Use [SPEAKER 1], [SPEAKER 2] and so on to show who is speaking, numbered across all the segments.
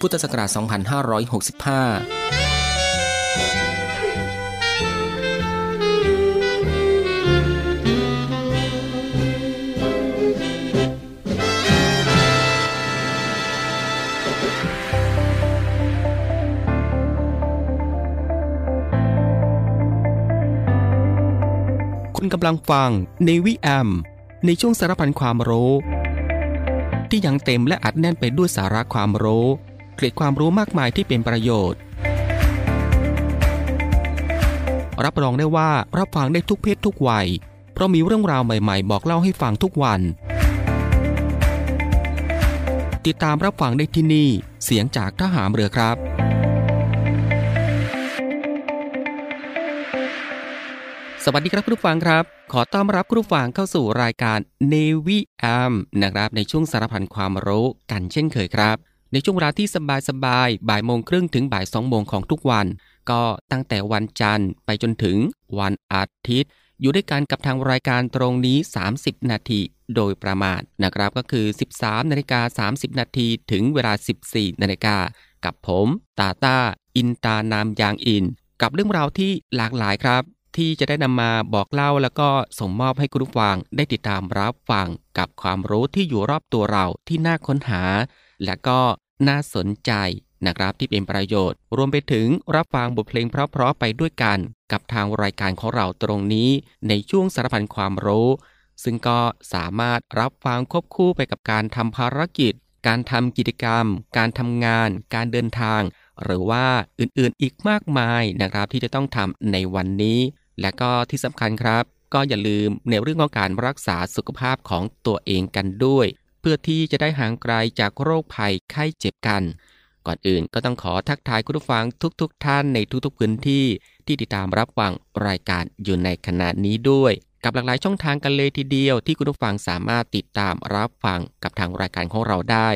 [SPEAKER 1] พุทธศักราช 2565คุณกำลังฟังในวิแอม ในช่วงสารพันความรู้ ที่ยังเต็มและอัดแน่นไปด้วยสาระความรู้ เกร็ดความรู้มากมายที่เป็นประโยชน์ รับรองได้ว่ารับฟังได้ทุกเพศทุกวัย เพราะมีเรื่องราวใหม่ๆ บอกเล่าให้ฟังทุกวัน ติดตามรับฟังได้ที่นี่ เสียงจากทหารเรือครับสวัสดีครับคุณผู้ฟังครับ ขอต้อนรับคุณผู้ฟังเข้าสู่รายการ Navy AM นะครับ ในช่วงสารพันความรู้กันเช่นเคยครับ ในช่วงเวลาที่สบายๆบ่ายโมงครึ่งถึงบ่ายสองโมงของทุกวัน ก็ตั้งแต่วันจันทร์ไปจนถึงวันอาทิตย์ อยู่ด้วยกันกับทางรายการตรงนี้ 30 นาทีโดยประมาณนะครับก็คือ 13นาฬิกา30 นาทีถึงเวลา 14นาฬิกากับผมตาตาอินตานามยางอิน กับเรื่องราวที่หลากหลายครับ ที่จะได้นำมาบอกเล่าแล้วก็ส่งมอบให้คุณผู้ฟังได้ติดตามรับฟังกับความรู้ที่อยู่รอบตัวเราที่น่าค้นหา และก็น่าสนใจนะครับที่เป็นประโยชน์ รวมไปถึงรับฟังบทเพลงเพราะๆไปด้วยกันกับทางรายการของเราตรงนี้ในช่วงสารพันความรู้ ซึ่งก็สามารถรับฟังควบคู่ไปกับการทำภารกิจ การทำกิจกรรม การทำงาน การเดินทาง หรือว่าอื่นๆอีกมากมายนะครับที่จะต้องทำในวันนี้ และก็ที่สำคัญครับ ก็อย่าลืมในเรื่องของการรักษาสุขภาพของตัวเองกันด้วย พื่อที่จะได้ห่างไกลจากโรคภัยไข้เจ็บกัน ก่อนอื่นก็ต้องขอทักทายคุณผู้ฟังทุกๆทท่านในทุกๆพื้นที่ที่ติดตามรับฟังรายการอยู่ในขณะนี้ด้วย กับหลากหลายช่องทางกันเลยทีเดียว ที่คุณผู้ฟังสามารถติดตามรับฟังกับทางรายการของเราได้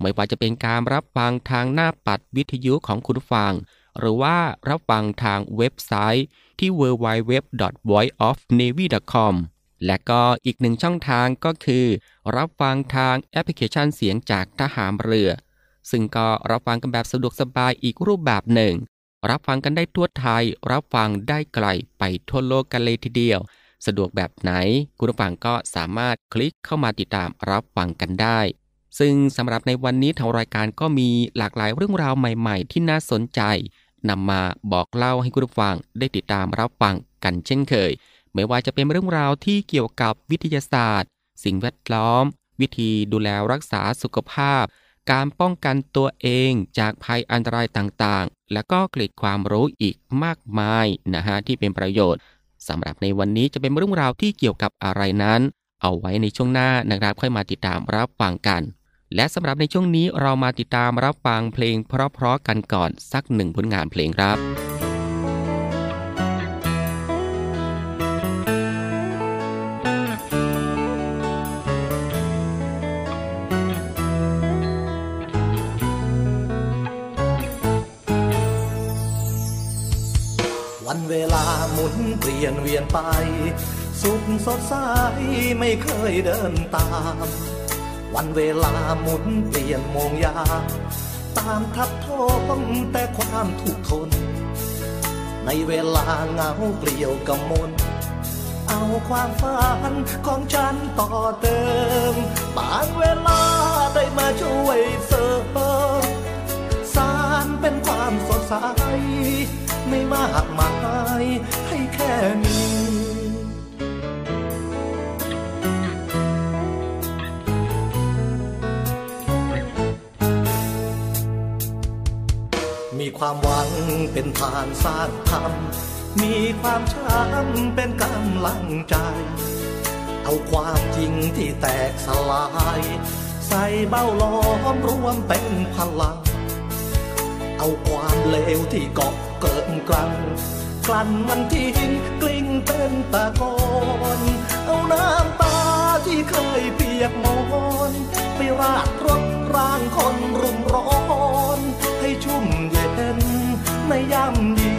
[SPEAKER 1] ไม่ว่าจะเป็นการรับฟังทางหน้าปัดวิทยุของคุณผู้ฟัง หรือว่ารับฟังทางเว็บไซต์ที่ www.voiceofnavy.com และก็อีกหนึ่งช่องทางก็คือ รับฟังทางแอปพลิเคชันเสียงจากทหารเรือ ซึ่งก็รับฟังกันแบบสะดวกสบายอีกรูปแบบหนึ่ง รับฟังกันได้ทั่วไทย รับฟังได้ไกลไปทั่วโลกกันเลยทีเดียว สะดวกแบบไหน คุณผู้ฟังก็สามารถคลิกเข้ามาติดตามรับฟังกันได้ ซึ่งสำหรับในวันนี้ทางรายการก็มีหลากหลายเรื่องราวใหม่ ๆ ที่น่าสนใจนำมาบอกเล่าให้คุณผู้ฟังได้ติดตามรับฟังกันเช่นเคย ไม่ว่าจะเป็นเรื่องราวที่เกี่ยวกับวิทยาศาสตร์ สิ่งแวดล้อม วิธีดูแลรักษาสุขภาพ การป้องกันตัวเองจากภัยอันตรายต่างๆ และก็เกล็ดความรู้อีกมากมายนะฮะที่เป็นประโยชน์สำหรับในวันนี้จะเป็นเรื่องราวที่เกี่ยวกับอะไรนั้น เอาไว้ในช่วงหน้านะครับค่อยมาติดตามรับฟังกัน และสำหรับในช่วงนี้เรามาติดตามรับฟังเพลงเพราะๆกันก่อนสักหนึ่งผลงานเพลงครับ
[SPEAKER 2] เปลี่ยนเวียนไป สุขสดใสไม่เคยเดินตาม วันเวลาหมุนเปลี่ยนโมงยา ตามทับท้องแต่ความทุกข์ทน ในเวลาเหงาเปลี่ยวกำมลเอาความฝันของฉันต่อเติม บางเวลาได้มาช่วยเสริมสารเป็นความสดใส ไม่มากมาย ค่นี้ มีความหวังเป็นทางสร้างธรรมมีความช้ำเป็นกำลังใจ เอาความจริงที่แตกสลาย ใส่เบ้าล้อมรวมเป็นพลัง เอาความเลวที่เกาะเกิดกลันก ลั่นมันทิ้งกลิ้งเป็นตะกอนเอาน้ำตาที่เคยเปียกมอนไปราดรถร่างคนรุมร้อน ให้ชุ่มเย็นในยามดี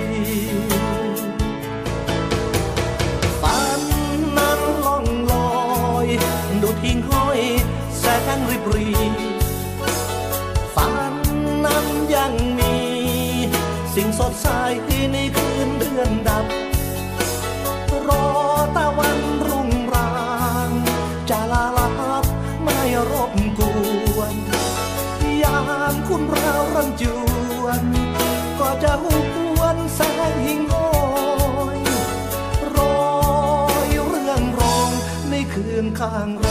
[SPEAKER 2] ฝันนั้นล่องลอยดูทิ้งห้อยแสงริบรีฝันนั้นยังมี สิ่งสดใสใน กวน ยามคุณเรารังจวน ก็จะหวนแสงหิ่งห้อยรอยเรื่องรองในคืนข้างร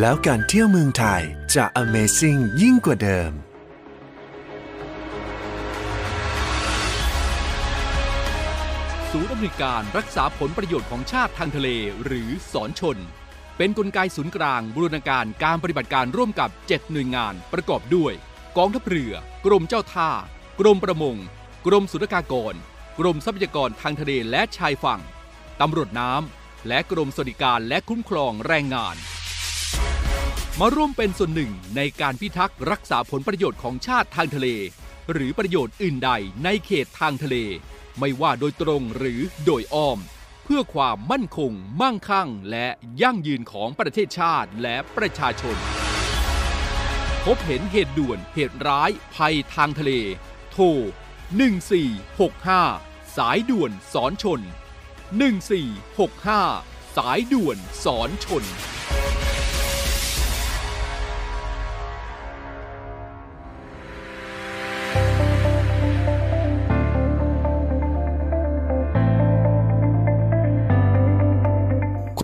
[SPEAKER 3] แล้วการเที่ยวเมืองไทยจะ Amazing ยิ่งกว่าเดิม
[SPEAKER 4] ศูนย์อำนวยการรักษาผลประโยชน์ของชาติทางทะเล หรือสอนชน เป็นนกลไกศูนย์กลางบูรณาการการปฏิบัติการร่วมกับ 7 หน่วยงานประกอบด้วย กองทัพเรือ กรมเจ้าท่า กรมประมง กรมสุรากากร กรมทรัพยากรทางทะเลและชายฝั่งตำรวจน้ำและกรมสวัสดิการและคุ้มครองแรงงาน มาร่วมเป็นส่วนหนึ่งในการพิทักษ์รักษาผลประโยชน์ของชาติทางทะเล หรือประโยชน์อื่นใดในเขตทางทะเล ไม่ว่าโดยตรงหรือโดยอ้อม เพื่อความมั่นคง มั่งคั่ง และยั่งยืนของประเทศชาติและประชาชน พบเห็นเหตุด่วนเหตุร้ายภัยทางทะเล โทร 1465 สายด่วนสอนชน 1465 สายด่วนสอนชน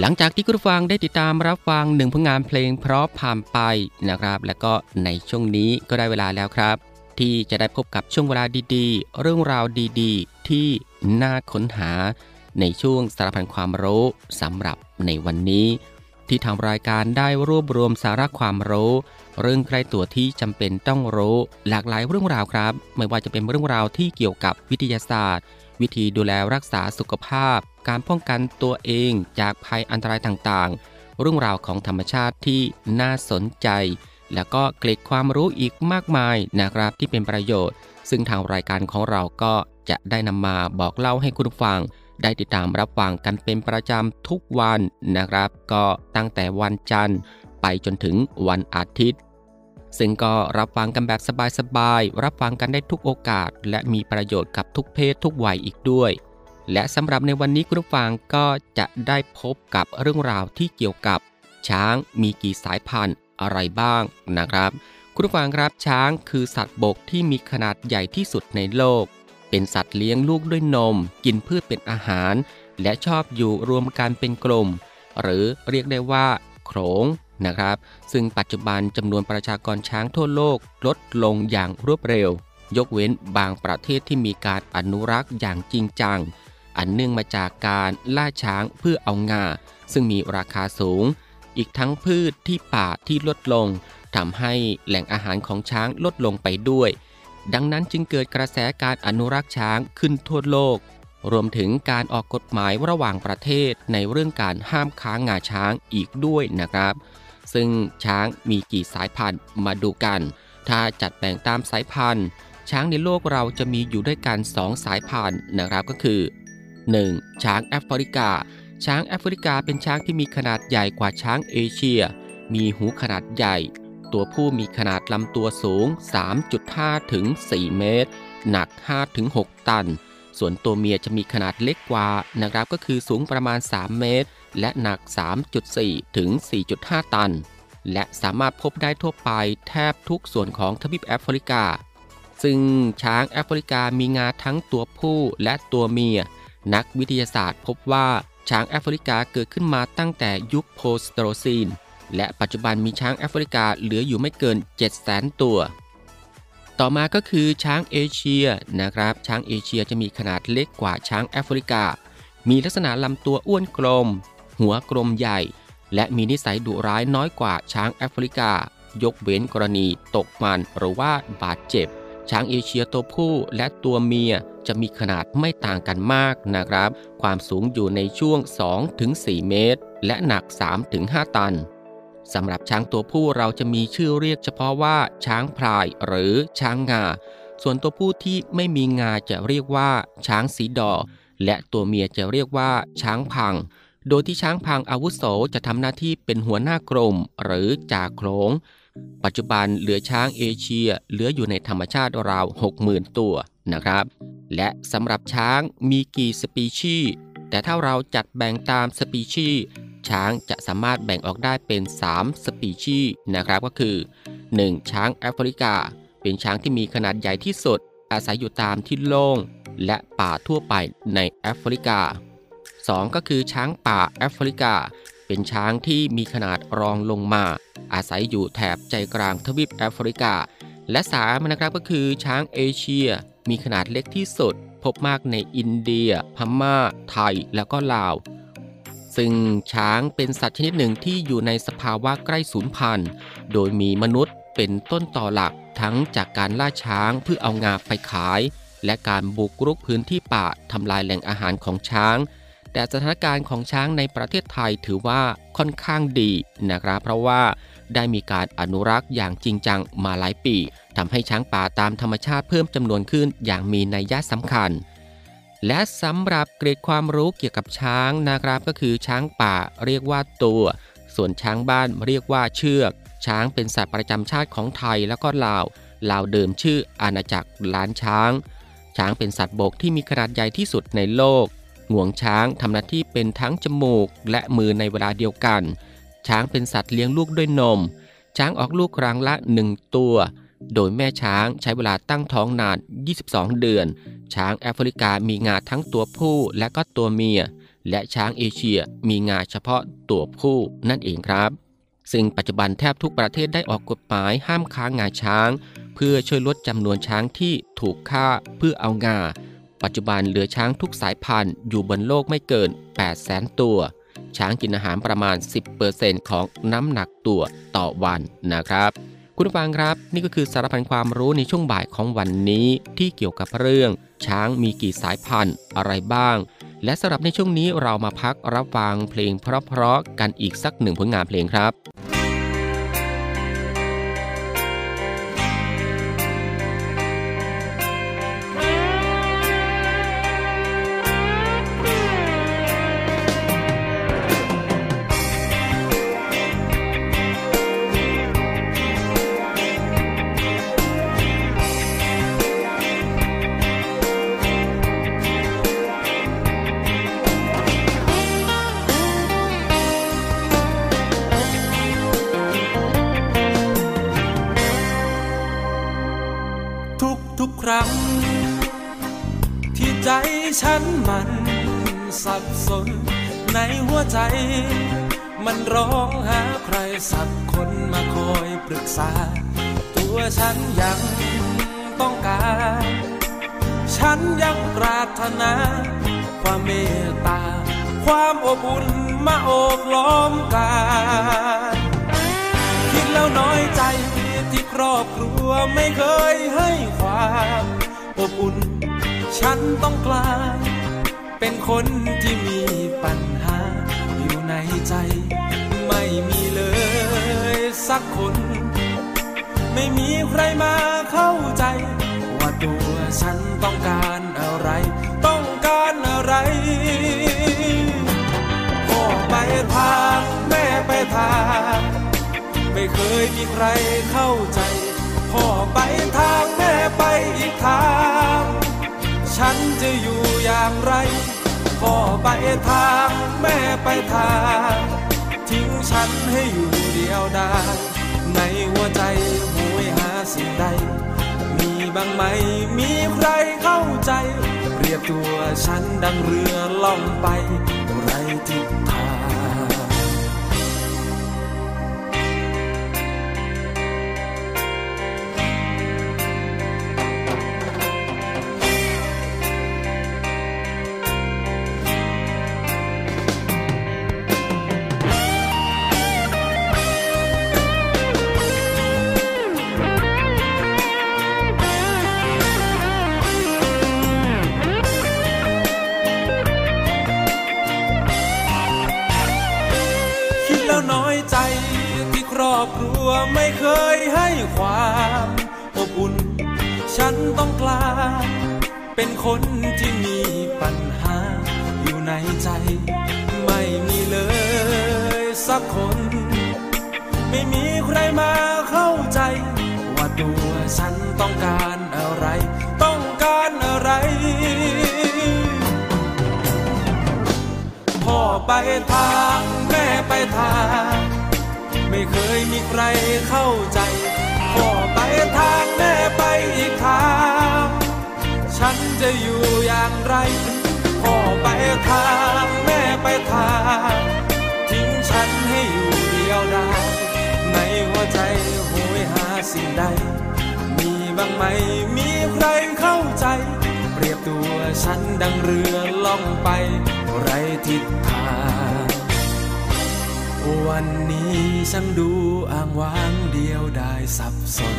[SPEAKER 1] หลังจากที่คุณฟังได้ติดตามรับฟังหนึ่งผลงานเพลงเพราะผ่านไปนะครับ และก็ในช่วงนี้ก็ได้เวลาแล้วครับ ที่จะได้พบกับช่วงเวลาดีๆ เรื่องราวดีๆ ที่น่าค้นหา ในช่วงสารพันความรู้สำหรับในวันนี้ ที่ทางรายการได้รวบรวมสาระความรู้ เรื่องใกล้ตัวที่จำเป็นต้องรู้ หลากหลายเรื่องราวครับ ไม่ว่าจะเป็นเรื่องราวที่เกี่ยวกับวิทยาศาสตร์ วิธีดูแลรักษาสุขภาพ การป้องกันตัวเองจากภัยอันตรายต่างๆ เรื่องราวของธรรมชาติที่น่าสนใจ แล้วก็เกล็ดความรู้อีกมากมายนะครับที่เป็นประโยชน์ ซึ่งทางรายการของเราก็จะได้นำมาบอกเล่าให้คุณฟัง ได้ติดตามรับฟังกันเป็นประจำทุกวันนะครับ ก็ตั้งแต่วันจันทร์ ไปจนถึงวันอาทิตย์ ซึ่งก็รับฟังกันแบบสบายๆ รับฟังกันได้ทุกโอกาส และมีประโยชน์กับทุกเพศทุกวัยอีกด้วย และสำหรับในวันนี้คุณผู้ฟังก็จะได้พบกับเรื่องราวที่เกี่ยวกับ ช้างมีกี่สายพันธุ์อะไรบ้างนะครับ คุณผู้ฟังครับช้างคือสัตว์บกที่มีขนาดใหญ่ที่สุดในโลก เป็นสัตว์เลี้ยงลูกด้วยนม กินพืชเป็นอาหาร และชอบอยู่รวมกันเป็นกลุ่มหรือเรียกได้ว่าโขลง นะครับ ซึ่งปัจจุบันจำนวนประชากรช้างทั่วโลกลดลงอย่างรวดเร็ว ยกเว้นบางประเทศที่มีการอนุรักษ์อย่างจริงจัง อันเนื่องมาจากการล่าช้างเพื่อเอางา ซึ่งมีราคาสูง อีกทั้งพืชที่ป่าที่ลดลงทำให้แหล่งอาหารของช้างลดลงไปด้วย ดังนั้นจึงเกิดกระแสการอนุรักษ์ช้างขึ้นทั่วโลก รวมถึงการออกกฎหมายระหว่างประเทศในเรื่องการห้ามค้างงาช้างอีกด้วยนะครับ ซึ่งช้างมีกี่สายพันธุ์มาดูกัน ถ้าจัดแบ่งตามสายพันธุ์ ช้างในโลกเราจะมีอยู่ด้วยกัน 2 สายพันธุ์นะครับก็คือ 1. ช้างแอฟริกา ช้างแอฟริกาเป็นช้างที่มีขนาดใหญ่กว่าช้างเอเชีย มีหูขนาดใหญ่ ตัวผู้มีขนาดลำตัวสูง 3.5 ถึง 4 เมตร หนัก5ถึง6ตัน ส่วนตัวเมียจะมีขนาดเล็กกว่านะครับก็คือสูงประมาณ 3 เมตร และหนัก 3.4 ถึง 4.5 ตัน และสามารถพบได้ทั่วไปแทบทุกส่วนของทวีปแอฟริกา ซึ่งช้างแอฟริกามีงาทั้งตัวผู้และตัวเมีย นักวิทยาศาสตร์พบว่าช้างแอฟริกาเกิดขึ้นมาตั้งแต่ยุคโพสโตรซีน และปัจจุบันมีช้างแอฟริกาเหลืออยู่ไม่เกิน 700,000 ตัว ต่อมาก็คือช้างเอเชียนะครับ ช้างเอเชียจะมีขนาดเล็กกว่าช้างแอฟริกา มีลักษณะลำตัวอ้วนกลม หัวกลมใหญ่ และมีนิสัยดุร้ายน้อยกว่าช้างแอฟริกา ยกเว้นกรณีตกมันหรือว่าบาดเจ็บ ช้างเอเชียตัวผู้และตัวเมียจะมีขนาดไม่ต่างกันมากนะครับ ความสูงอยู่ในช่วง 2-4 เมตร และหนัก 3-5 ตันสำหรับช้างตัวผู้เราจะมีชื่อเรียกเฉพาะว่า ช้างพลายหรือช้างงา ส่วนตัวผู้ที่ไม่มีงาจะเรียกว่า ช้างสีดอ และตัวเมียจะเรียกว่า ช้างพัง โดยที่ช้างพังอาวุโสจะทำหน้าที่เป็นหัวหน้ากรมหรือจ่าโขลง ปัจจุบันเหลือช้างเอเชียเหลืออยู่ในธรรมชาติราว 60,000 ตัวนะครับ และสำหรับช้างมีกี่สปีชีส์แต่ถ้าเราจัดแบ่งตามสปีชีส์ช้างจะสามารถแบ่งออกได้เป็น 3 สปีชีส์นะครับก็คือ 1. ช้างแอฟริกา เป็นช้างที่มีขนาดใหญ่ที่สุด อาศัยอยู่ตามที่โล่ง และป่าทั่วไปในแอฟริกา 2. ก็คือช้างป่าแอฟริกา เป็นช้างที่มีขนาดรองลงมา อาศัยอยู่แถบใจกลางทวีปแอฟริกา และ3นะครับก็คือช้างเอเชีย มีขนาดเล็กที่สุด พบมากในอินเดีย พม่า ไทย แล้วก็ลาว ซึ่งช้างเป็นสัตว์ชนิดหนึ่งที่อยู่ในสภาวะใกล้สูญพันธุ์ โดยมีมนุษย์เป็นต้นต่อหลักทั้งจากการล่าช้างเพื่อเอางาไปขาย และการบุกรุกพื้นที่ป่าทำลายแหล่งอาหารของช้าง แต่สถานการณ์ของช้างในประเทศไทยถือว่าค่อนข้างดีนะครับเพราะว่าได้มีการอนุรักษ์อย่างจริงจังมาหลายปีทำให้ช้างป่าตามธรรมชาติเพิ่มจำนวนขึ้นอย่างมีนัยยะสำคัญ และสำหรับเกรดความรู้เกี่ยวกับช้างนะครับก็คือช้างป่าเรียกว่าตัว ส่วนช้างบ้านเรียกว่าเชือก ช้างเป็นสัตว์ประจำชาติของไทยแล้วก็ลาวลาวเดิมชื่ออาณาจักรล้านช้าง ช้างเป็นสัตว์บกที่มีขนาดใหญ่ที่สุดในโลก งวงช้างทำหน้าที่เป็นทั้งจมูกและมือในเวลาเดียวกัน ช้างเป็นสัตว์เลี้ยงลูกด้วยนม ช้างออกลูกครั้งละ 1 ตัว โดยแม่ช้างใช้เวลาตั้งท้องนาน 22 เดือน ช้างแอฟริกามีงาทั้งตัวผู้และก็ตัวเมีย และช้างเอเชียมีงาเฉพาะตัวผู้นั่นเองครับ ซึ่งปัจจุบันแทบทุกประเทศได้ออกกฎหมายห้ามค้างาช้าง เพื่อช่วยลดจำนวนช้างที่ถูกฆ่าเพื่อเอางา ปัจจุบันเหลือช้างทุกสายพันธุ์อยู่บนโลกไม่เกิน 8 0 0แสนตัว ช้างกินอาหารประมาณ 10%ของน้ำหนักตัวต่อวันนะครับ คุณฟังครับ นี่ก็คือสารพันความรู้ในช่วงบ่ายของวันนี้ที่เกี่ยวกับเรื่อง ช้างมีกี่สายพันธุ์อะไรบ้าง และสำหรับในช่วงนี้เรามาพักรับฟังเพลงเพราะๆกันอีกสักหนึ่งผลงานเพลงครับ
[SPEAKER 5] บสน ในหัวใจ มันร้องหาใครสักคนมาคอยปรึกษา ตัวฉันยังต้องการ ฉันยังปรารถนา ความเมตตา ความอบอุ่นมาโอบล้อมกายคิดแล้วน้อยใจที่ครอบครัวไม่เคยให้ความอบอุ่น ฉันต้องกลาย เป็นคนที่มีปัญหา อยู่ในใจ ไม่มีเลยสักคน ไม่มีใครมาเข้าใจ ว่าตัวฉันต้องการอะไร ต้องการอะไรพ่อไปทางแม่ไปทางไม่เคยมีใครเข้าใจพ่อไปทางแม่ไปอีกทาง ฉันจะอยู่ อย่างไรพ่อไปทางแม่ไปทาง ทิ้งฉันให้อยู่เดียวดายในหัวใจหวยหาสิ่งใด มีบ้างไหมมีใครเข้าใจ เรียบตัวฉันดังเรือล่องไปไรทิศทาง เป็นคนที่มีปัญหา อยู่ในใจ ไม่มีเลยสักคน ไม่มีใครมาเข้าใจ ว่าตัวฉันต้องการอะไร ต้องการอะไร พ่อไปทางแม่ไปทาง ไม่เคยมีใครเข้าใจ พ่อไปทางแม่ไปอีกทาง จะอยู่อย่างไรพ่อไปทางแม่ไปทางทิ้งฉันให้อยู่เดียวดายในหัวใจโหยหาสิ่งใด มีบ้างไหมมีใครเข้าใจ เปรียบตัวฉันดังเรือล่องไปไรทิศทางวันนี้ฉันดูอ้างว้างเดียวได้สับสน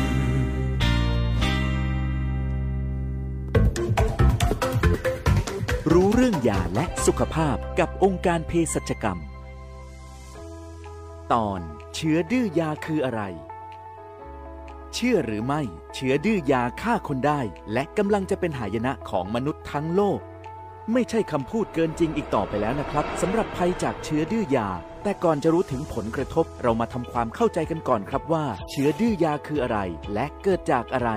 [SPEAKER 6] รู้เรื่องยาและสุขภาพกับองค์การเภสัชกรรม ตอนเชื้อดื้อยาคืออะไร เชื่อหรือไม่ เชื้อดื้อยาฆ่าคนได้ และกำลังจะเป็นหายนะของมนุษย์ทั้งโลก ไม่ใช่คำพูดเกินจริงอีกต่อไปแล้วนะครับสำหรับภัยจากเชื้อดื้อยา แต่ก่อนจะรู้ถึงผลกระทบ เรามาทำความเข้าใจกันก่อนครับว่า เชื้อดื้อยาคืออะไร และเกิดจากอะไร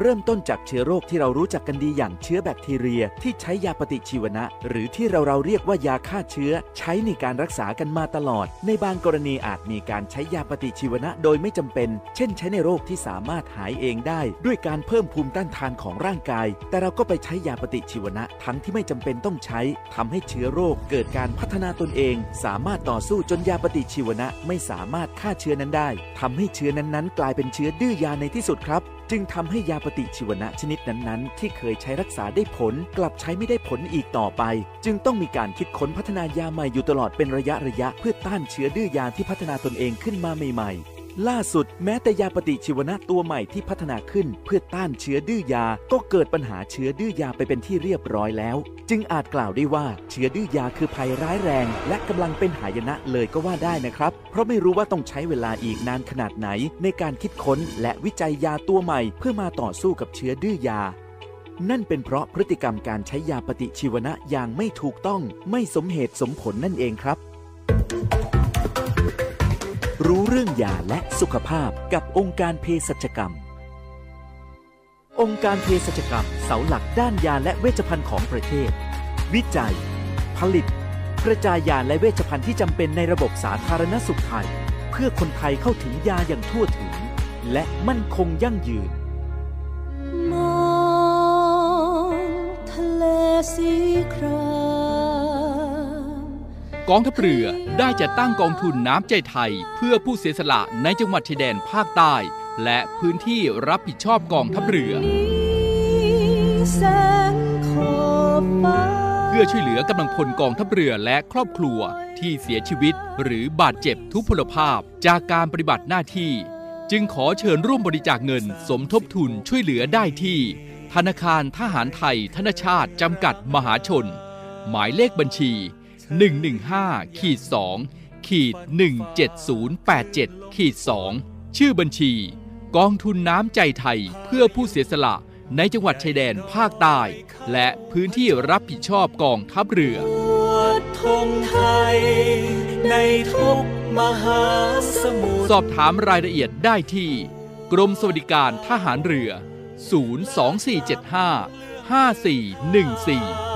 [SPEAKER 6] เริ่มต้นจากเชื้อโรคที่เรารู้จักกันดีอย่างเชื้อแบคทีเรีย ที่ใช้ยาปฏิชีวนะ หรือที่เราเราเรียกว่ายาฆ่าเชื้อ ใช้ในการรักษากันมาตลอด ในบางกรณีอาจมีการใช้ยาปฏิชีวนะโดยไม่จำเป็น เช่น ใช้ในโรคที่สามารถหายเองได้ ด้วยการเพิ่มภูมิต้านทานของร่างกาย แต่เราก็ไปใช้ยาปฏิชีวนะทั้งที่ไม่จำเป็นต้องใช้ทำให้เชื้อโรคเกิดการพัฒนาตนเอง สามารถต่อสู้จนยาปฏิชีวนะไม่สามารถฆ่าเชื้อนั้นได้ทำให้เชื้อนั้นๆ กลายเป็นเชื้อดื้อยาในที่สุดครับ จึงทำให้ยาปฏิชีวนะชนิดนั้นๆ ที่เคยใช้รักษาได้ผล กลับใช้ไม่ได้ผลอีกต่อไป จึงต้องมีการคิดค้นพัฒนายาใหม่อยู่ตลอดเป็นระยะระยะเพื่อต้านเชื้อดื้อยาที่พัฒนาตนเองขึ้นมาใหม่ๆ ล่าสุดแม้แต่ยาปฏิชีวนะตัวใหม่ที่พัฒนาขึ้นเพื่อต้านเชื้อดื้อยา ก็เกิดปัญหาเชื้อดื้อยาไปเป็นที่เรียบร้อยแล้ว จึงอาจกล่าวได้ว่าเชื้อดื้อยาคือภัยร้ายแรง และกำลังเป็นหายนะเลยก็ว่าได้นะครับ เพราะไม่รู้ว่าต้องใช้เวลาอีกนานขนาดไหน ในการคิดค้นและวิจัยยาตัวใหม่ เพื่อมาต่อสู้กับเชื้อดื้อยานั่นเป็นเพราะพฤติกรรมการใช้ยาปฏิชีวนะอย่างไม่ถูกต้อง ไม่สมเหตุสมผลนั่นเองครับ รู้เรื่องยาและสุขภาพกับองค์การเภสัชกรรม องค์การเภสัชกรรมเสาหลักด้านยาและเวชภัณฑ์ของประเทศ วิจัย ผลิต กระจายยาและเวชภัณฑ์ที่จำเป็นในระบบสาธารณสุขไทย เพื่อคนไทยเข้าถึงยาอย่างทั่วถึง และมั่นคงยั่งยืน
[SPEAKER 7] มองทะเลสีคราม
[SPEAKER 4] กองทัพเรือได้จัดตั้งกองทุนน้ำใจไทย เพื่อผู้เสียสละในจังหวัดชายแดนภาคใต้ และพื้นที่รับผิดชอบกองทัพเรือ เพื่อช่วยเหลือกำลังพลกองทัพเรือและครอบครัวที่เสียชีวิต หรือบาดเจ็บทุพพลภาพจากการปฏิบัติหน้าที่ จึงขอเชิญร่วมบริจาคเงินสมทบทุนช่วยเหลือได้ที่ ธนาคารทหารไทยธนชาติจำกัดมหาชน หมายเลขบัญชี 115ขีด2ขีด17087ขีด2ชื่อบัญชี กองทุนน้ำใจไทยเพื่อผู้เสียสละในจังหวัดชายแดนภาคใต้ และพื้นที่รับผิดชอบกองทัพเรือ
[SPEAKER 5] ธงไทย ในทุกมหาสมุทร
[SPEAKER 4] สอบถามรายละเอียดได้ที่ กรมสวัสดิการทหารเรือ 02475 5414
[SPEAKER 5] อว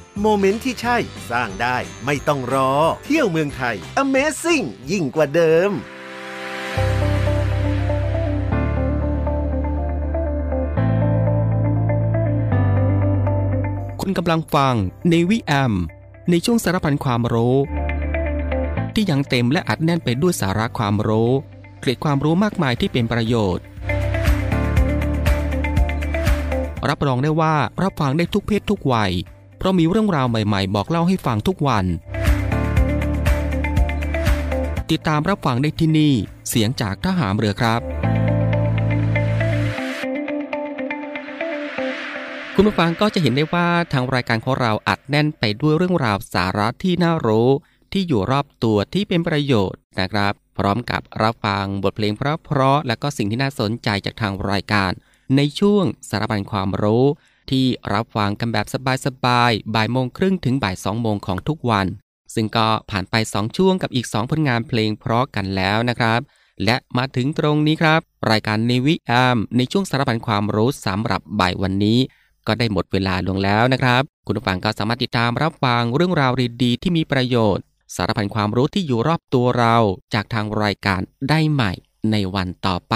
[SPEAKER 8] โมเมนต์ที่ใช่สร้างได้ไม่ต้องรอ เที่ยวเมืองไทย Amazing ยิ่งกว่าเดิม
[SPEAKER 1] คุณกำลังฟังในวิแอม ในช่วงสารพันความรู้ ที่ยังเต็มและอัดแน่นไปด้วยสาระความรู้เกร็ดความรู้มากมายที่เป็นประโยชน์ รับรองได้ว่ารับฟังได้ทุกเพศทุกวัย เพราะมีเรื่องราวใหม่ๆ บอกเล่าให้ฟังทุกวัน ติดตามรับฟังได้ที่นี่ เสียงจากทหารเรือครับ คุณผู้ฟังก็จะเห็นได้ว่าทางรายการของเราอัดแน่นไปด้วยเรื่องราวสาระที่น่ารู้ ที่อยู่รอบตัวที่เป็นประโยชน์นะครับ พร้อมกับรับฟังบทเพลงเพราะๆและก็สิ่งที่น่าสนใจจากทางรายการ ในช่วงสารบัญความรู้ ที่รับฟังกันแบบสบายๆ บ่ายโมงครึ่งถึงบ่ายสองโมงของทุกวัน ซึ่งก็ผ่านไป 2 ช่วงกับอีก 2 ผลงานเพลงเพราะกันแล้วนะครับ และมาถึงตรงนี้ครับ รายการในวิแอมในช่วงสารพันความรู้สำหรับบ่ายวันนี้ ก็ได้หมดเวลาลงแล้วนะครับ คุณผู้ฟังก็สามารถติดตามรับฟังเรื่องราวดีๆที่มีประโยชน์ สารพันความรู้ที่อยู่รอบตัวเราจากทางรายการได้ใหม่ในวันต่อไป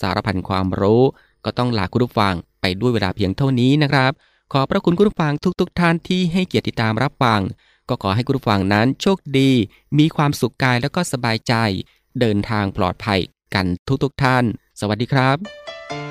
[SPEAKER 1] สารพันความรู้ ก็ต้องลาคุณผู้ฟังไปด้วยเวลาเพียงเท่านี้นะครับ ขอพระคุณคุณผู้ฟังทุกๆทท่านที่ให้เกียรติตามรับฟัง ก็ขอให้คุณผู้ฟังนั้นโชคดี มีความสุขกายแล้วก็สบายใจ เดินทางปลอดภัยกันทุกๆทท่าน สวัสดีครับ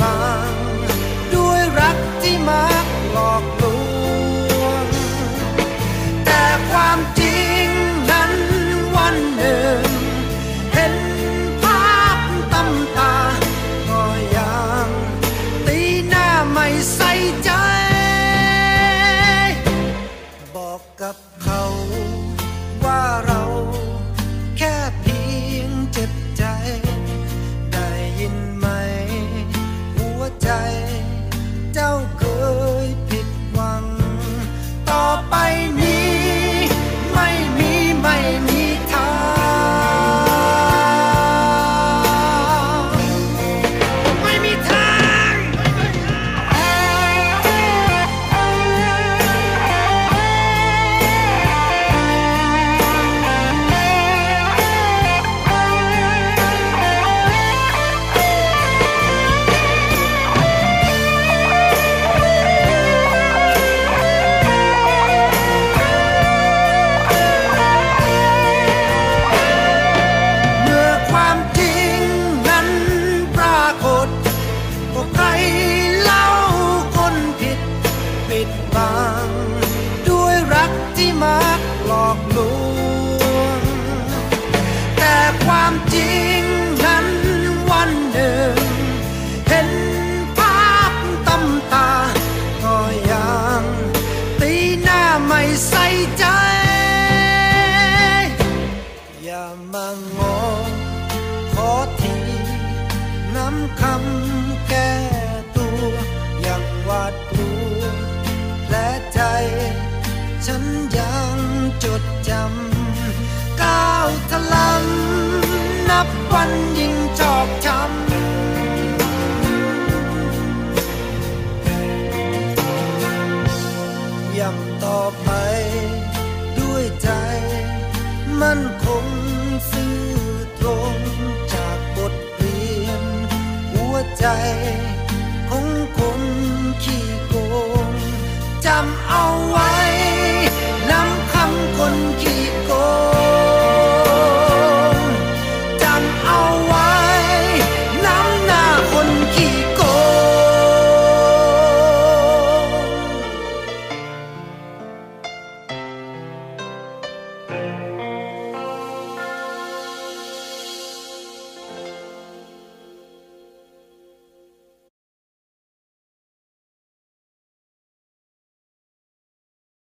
[SPEAKER 9] ปิ ใจ ของคนขี้โกงจำเอาไว้